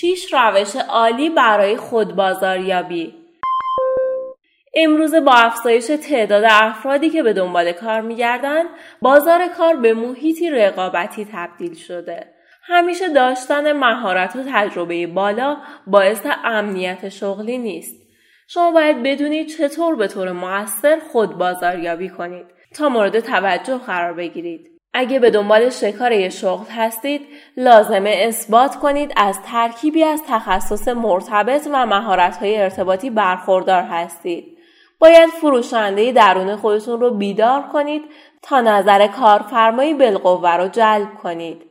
6 روش عالی برای خودبازاریابی امروز با افزایش تعداد افرادی که به دنبال کار میگردند بازار کار به محیطی رقابتی تبدیل شده. همیشه داشتن مهارت و تجربه بالا باعث امنیت شغلی نیست. شما باید بدونید چطور به طور موثر خود بازاریابی کنید تا مورد توجه قرار بگیرید. اگه به دنبال شکار شغل هستید لازمه اثبات کنید از ترکیبی از تخصص مرتبط و مهارت‌های ارتباطی برخوردار هستید باید فروشنده درون خودتون رو بیدار کنید تا نظر کارفرمایی بالقوه رو جلب کنید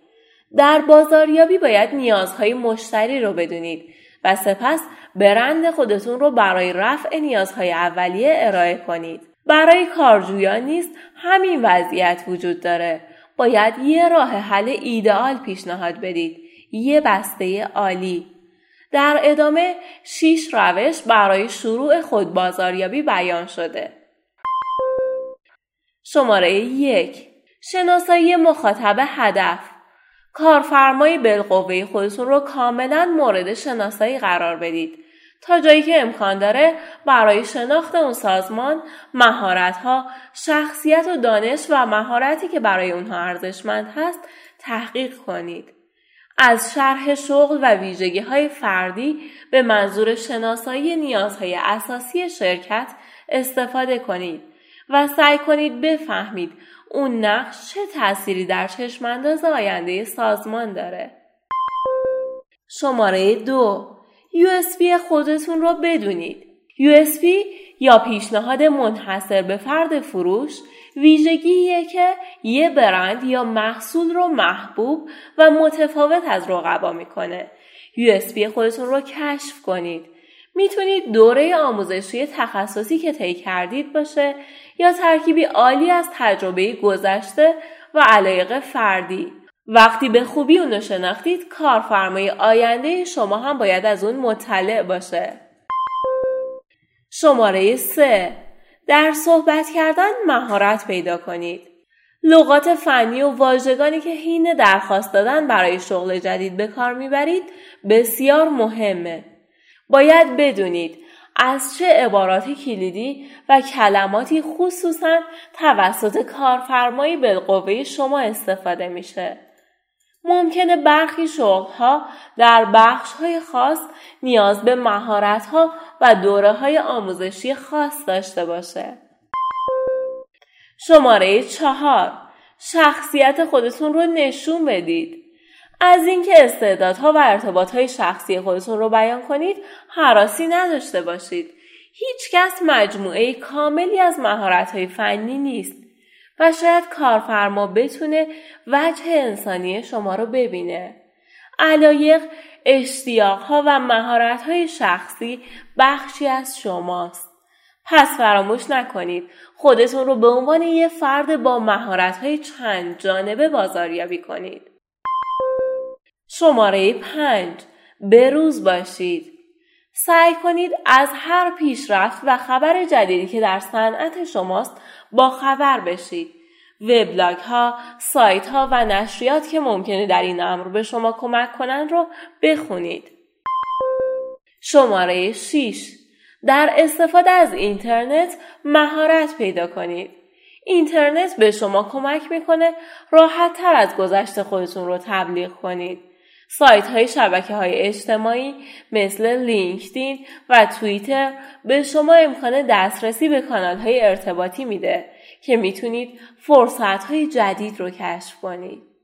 در بازاریابی باید نیازهای مشتری رو بدونید و سپس برند خودتون رو برای رفع نیازهای اولیه ارائه کنید. برای کارجویان نیست همین وضعیت وجود داره. باید یه راه حل ایدئال پیشنهاد بدید. یه بسته عالی. در ادامه شیش روش برای شروع خود بازاریابی بیان شده. شماره یک شناسایی مخاطب هدف کارفرمای بالقوه خودتون رو کاملا مورد شناسایی قرار بدید تا جایی که امکان داره برای شناخت اون سازمان مهارت شخصیت و دانش و مهارتی که برای اونها ارزشمند هست تحقیق کنید از شرح شغل و ویژگی های فردی به منظور شناسایی نیازهای اساسی شرکت استفاده کنید و سعی کنید بفهمید اون نقش چه تأثیری در چشمانداز آینده سازمان داره. شماره دو USB خودتون رو بدونید. USB یا پیشنهاد منحصر به فرد فروش ویژگیه که یه برند یا محصول رو محبوب و متفاوت از رقبا می‌کنه. USB خودتون رو کشف کنید. می‌تونید دوره آموزشی تخصصی که طی کردید باشه یا ترکیبی عالی از تجربه گذشته و علایق فردی وقتی به خوبی اونو شناختید کارفرمای آینده شما هم باید از اون مطلع باشه. شماره 3 در صحبت کردن مهارت پیدا کنید. لغات فنی و واژگانی که حین درخواست دادن برای شغل جدید به کار می‌برید بسیار مهمه. باید بدونید از چه عباراتی کلیدی و کلماتی خصوصا توسط کارفرمایی بالقوه شما استفاده میشه. ممکنه برخی شغلها در بخش های خاص نیاز به مهارت ها و دوره های آموزشی خاص داشته باشه. شماره چهار شخصیت خودتون رو نشون بدید. از اینکه استعدادها و ارتباطهای شخصی خودتون رو بیان کنید حراسی نداشته باشید هیچکس مجموعه کاملی از مهارت‌های فنی نیست و شاید کارفرما بتونه وجه انسانی شما رو ببینه. علایق اشتیاقها و مهارت‌های شخصی بخشی از شماست. پس فراموش نکنید خودتون رو به عنوان یه فرد با مهارت‌های چند جانبه بازاریابی کنید. شماره پنج. بروز باشید. سعی کنید از هر پیشرفت و خبر جدیدی که در صنعت شماست با خبر بشید. وبلاگ ها، سایت ها و نشریات که ممکنه در این امر به شما کمک کنند رو بخونید. شماره 6 در استفاده از اینترنت مهارت پیدا کنید. اینترنت به شما کمک می‌کنه راحت تر از گذشته خودتون رو تبلیغ کنید. سایت های شبکه های اجتماعی مثل لینکدین و توییتر به شما امکان دسترسی به کانال های ارتباطی میده که می‌تونید فرصت های جدید رو کشف کنید.